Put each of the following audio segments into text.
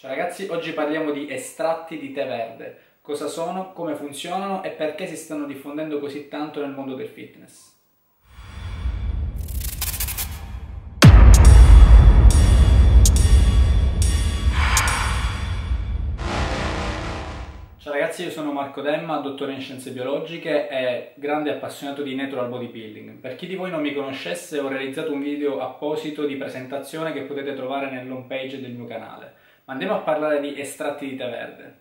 Ciao ragazzi, oggi parliamo di estratti di tè verde. Cosa sono, come funzionano e perché si stanno diffondendo così tanto nel mondo del fitness. Ciao ragazzi, io sono Marco Demma, dottore in scienze biologiche e grande appassionato di natural bodybuilding. Per chi di voi non mi conoscesse, ho realizzato un video apposito di presentazione che potete trovare nell'home page del mio canale ma andiamo a parlare di estratti di tè verde.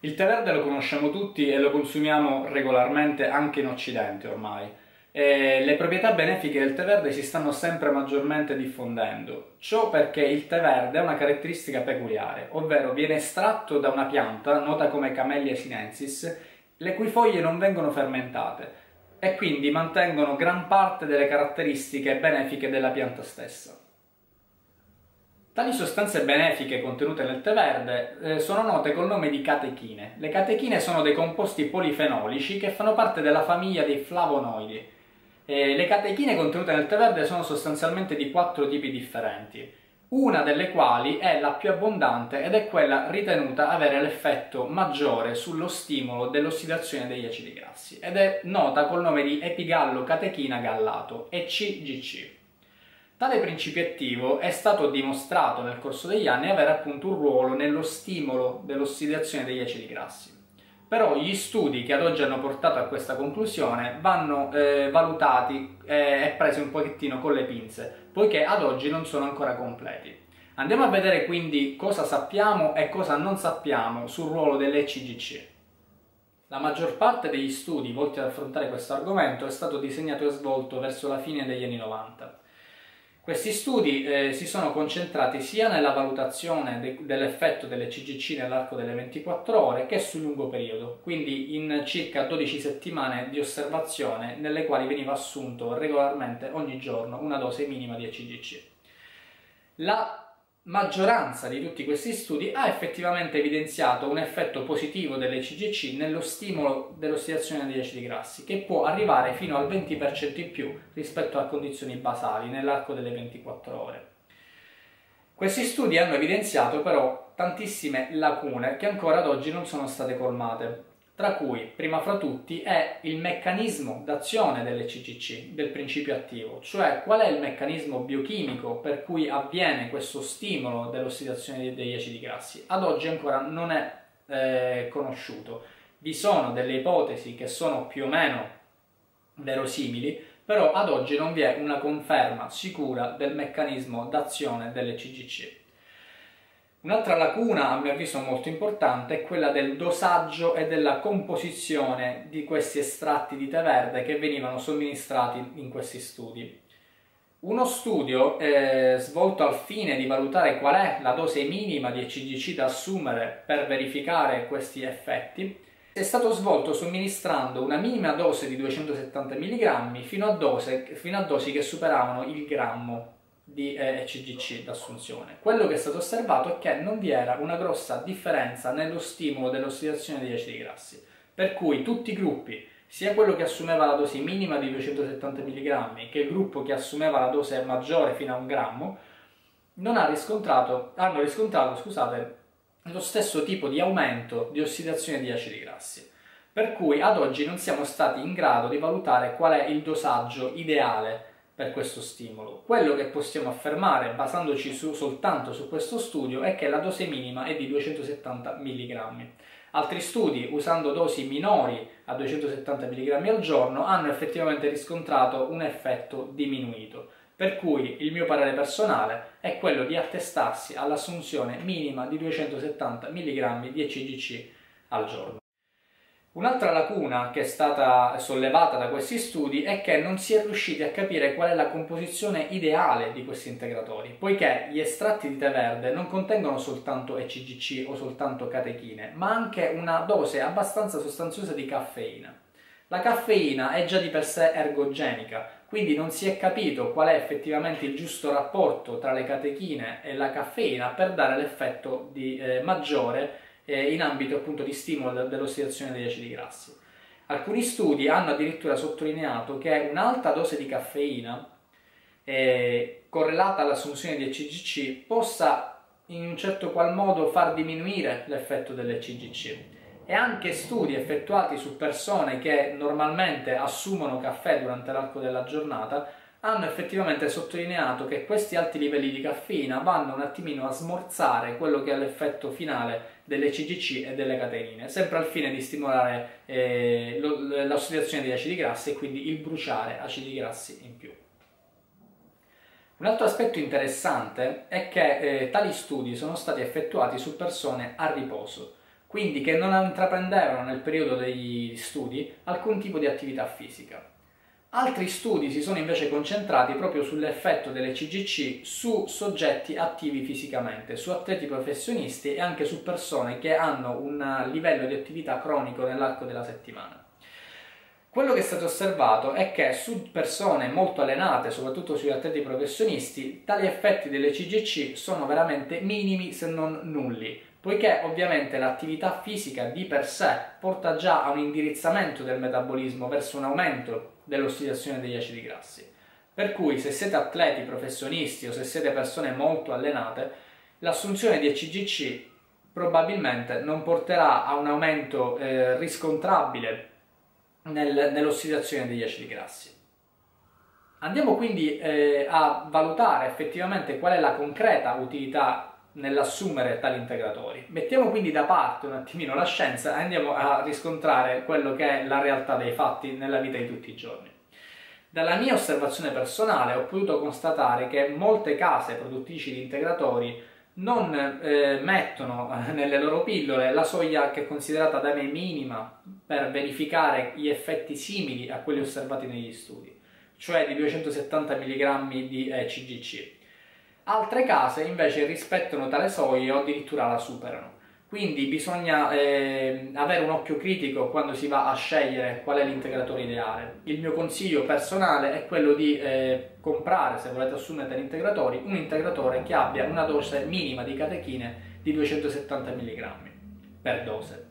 Il tè verde lo conosciamo tutti e lo consumiamo regolarmente anche in Occidente ormai. E le proprietà benefiche del tè verde si stanno sempre maggiormente diffondendo. Ciò perché il tè verde ha una caratteristica peculiare, ovvero viene estratto da una pianta nota come Camellia sinensis, le cui foglie non vengono fermentate e quindi mantengono gran parte delle caratteristiche benefiche della pianta stessa. Tali sostanze benefiche contenute nel tè verde eh, sono note col nome di catechine. Le catechine sono dei composti polifenolici che fanno parte della famiglia dei flavonoidi. Eh, le catechine contenute nel tè verde sono sostanzialmente di quattro tipi differenti, una delle quali è la più abbondante ed è quella ritenuta avere l'effetto maggiore sullo stimolo dell'ossidazione degli acidi grassi ed è nota col nome di epigallo-catechina gallato, ECGC. Tale principio attivo è stato dimostrato nel corso degli anni avere appunto un ruolo nello stimolo dell'ossidazione degli acidi grassi. Però gli studi che ad oggi hanno portato a questa conclusione vanno eh, valutati eh, e presi un pochettino con le pinze, poiché ad oggi non sono ancora completi. Andiamo a vedere quindi cosa sappiamo e cosa non sappiamo sul ruolo dell'ECGC. La maggior parte degli studi volti ad affrontare questo argomento è stato disegnato e svolto verso la fine degli anni 90. Questi studi eh, si sono concentrati sia nella valutazione de dell'effetto delle CGC nell'arco delle 24 ore che sul lungo periodo, quindi in circa 12 settimane di osservazione nelle quali veniva assunto regolarmente ogni giorno una dose minima di CGC. La maggioranza di tutti questi studi ha effettivamente evidenziato un effetto positivo delle CGC nello stimolo dell'ossidazione degli acidi grassi, che può arrivare fino al 20% in più rispetto a condizioni basali nell'arco delle 24 ore. Questi studi hanno evidenziato però tantissime lacune che ancora ad oggi non sono state colmate tra cui, prima fra tutti, è il meccanismo d'azione delle CCC, del principio attivo, cioè qual è il meccanismo biochimico per cui avviene questo stimolo dell'ossidazione degli acidi grassi. Ad oggi ancora non è eh, conosciuto. Vi sono delle ipotesi che sono più o meno verosimili, però ad oggi non vi è una conferma sicura del meccanismo d'azione delle CGC. Un'altra lacuna, a mio avviso molto importante, è quella del dosaggio e della composizione di questi estratti di tè verde che venivano somministrati in questi studi. Uno studio eh, svolto al fine di valutare qual è la dose minima di ECGC da assumere per verificare questi effetti è stato svolto somministrando una minima dose di 270 mg fino a, dose, fino a dosi che superavano il grammo di eh, CGC d'assunzione. Quello che è stato osservato è che non vi era una grossa differenza nello stimolo dell'ossidazione degli acidi grassi, per cui tutti i gruppi, sia quello che assumeva la dose minima di 270 mg che il gruppo che assumeva la dose maggiore fino a un grammo, ha riscontrato, hanno riscontrato scusate, lo stesso tipo di aumento di ossidazione di acidi grassi. Per cui ad oggi non siamo stati in grado di valutare qual è il dosaggio ideale per questo stimolo. Quello che possiamo affermare, basandoci su, soltanto su questo studio, è che la dose minima è di 270 mg. Altri studi, usando dosi minori a 270 mg al giorno, hanno effettivamente riscontrato un effetto diminuito. Per cui il mio parere personale è quello di attestarsi all'assunzione minima di 270 mg di ECGC al giorno. Un'altra lacuna che è stata sollevata da questi studi è che non si è riusciti a capire qual è la composizione ideale di questi integratori, poiché gli estratti di tè verde non contengono soltanto ECGC o soltanto catechine, ma anche una dose abbastanza sostanziosa di caffeina. La caffeina è già di per sé ergogenica, quindi non si è capito qual è effettivamente il giusto rapporto tra le catechine e la caffeina per dare l'effetto di, eh, maggiore eh, in ambito appunto di stimolo dell'ossidazione degli acidi grassi. Alcuni studi hanno addirittura sottolineato che un'alta dose di caffeina eh, correlata all'assunzione di ECGC possa in un certo qual modo far diminuire l'effetto delle CGC e anche studi effettuati su persone che normalmente assumono caffè durante l'arco della giornata hanno effettivamente sottolineato che questi alti livelli di caffeina vanno un attimino a smorzare quello che è l'effetto finale delle CGC e delle cateinine, sempre al fine di stimolare eh, l'ossidazione degli acidi grassi e quindi il bruciare acidi grassi in più. Un altro aspetto interessante è che eh, tali studi sono stati effettuati su persone a riposo, quindi che non intraprendevano nel periodo degli studi alcun tipo di attività fisica. Altri studi si sono invece concentrati proprio sull'effetto delle CGC su soggetti attivi fisicamente, su atleti professionisti e anche su persone che hanno un livello di attività cronico nell'arco della settimana. Quello che è stato osservato è che su persone molto allenate, soprattutto sugli atleti professionisti, tali effetti delle CGC sono veramente minimi se non nulli, poiché ovviamente l'attività fisica di per sé porta già a un indirizzamento del metabolismo verso un aumento dell'ossidazione degli acidi grassi. Per cui se siete atleti professionisti o se siete persone molto allenate, l'assunzione di ECGC probabilmente non porterà a un aumento eh, riscontrabile nel, nell'ossidazione degli acidi grassi. Andiamo quindi eh, a valutare effettivamente qual è la concreta utilità nell'assumere tali integratori. Mettiamo quindi da parte un attimino la scienza e andiamo a riscontrare quello che è la realtà dei fatti nella vita di tutti i giorni. Dalla mia osservazione personale ho potuto constatare che molte case produttrici di integratori non eh, mettono eh, nelle loro pillole la soglia che è considerata da me minima per verificare gli effetti simili a quelli osservati negli studi, cioè di 270 mg di eh, CGC Altre case invece rispettano tale soglia o addirittura la superano. Quindi bisogna eh, avere un occhio critico quando si va a scegliere qual è l'integratore ideale. Il mio consiglio personale è quello di eh, comprare, se volete assumere degli integratori, un integratore che abbia una dose minima di catechine di 270 mg per dose.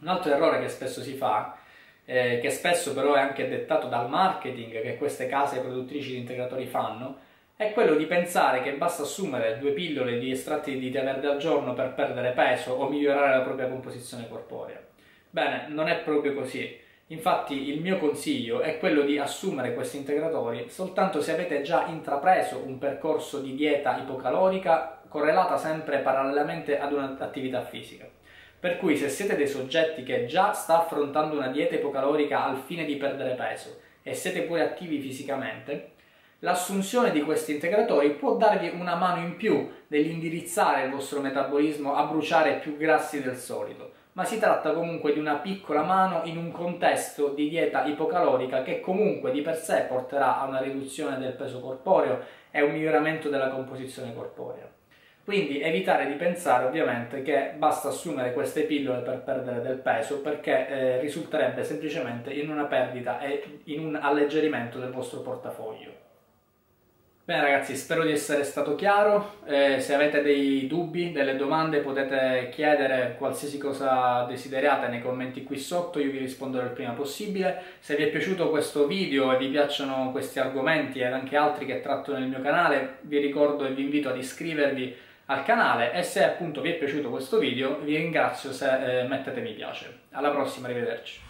Un altro errore che spesso si fa, eh, che spesso però è anche dettato dal marketing che queste case produttrici di integratori fanno, è quello di pensare che basta assumere due pillole di estratti di tè verde al giorno per perdere peso o migliorare la propria composizione corporea. Bene, non è proprio così. Infatti il mio consiglio è quello di assumere questi integratori soltanto se avete già intrapreso un percorso di dieta ipocalorica correlata sempre parallelamente ad un'attività fisica. Per cui se siete dei soggetti che già sta affrontando una dieta ipocalorica al fine di perdere peso e siete pure attivi fisicamente, L'assunzione di questi integratori può darvi una mano in più nell'indirizzare il vostro metabolismo a bruciare più grassi del solito, ma si tratta comunque di una piccola mano in un contesto di dieta ipocalorica che comunque di per sé porterà a una riduzione del peso corporeo e un miglioramento della composizione corporea. Quindi evitare di pensare ovviamente che basta assumere queste pillole per perdere del peso perché eh, risulterebbe semplicemente in una perdita e in un alleggerimento del vostro portafoglio. Bene ragazzi, spero di essere stato chiaro, eh, se avete dei dubbi, delle domande potete chiedere qualsiasi cosa desideriate nei commenti qui sotto, io vi risponderò il prima possibile. Se vi è piaciuto questo video e vi piacciono questi argomenti ed anche altri che tratto nel mio canale, vi ricordo e vi invito ad iscrivervi al canale e se appunto vi è piaciuto questo video vi ringrazio se eh, mettete mi piace. Alla prossima, arrivederci.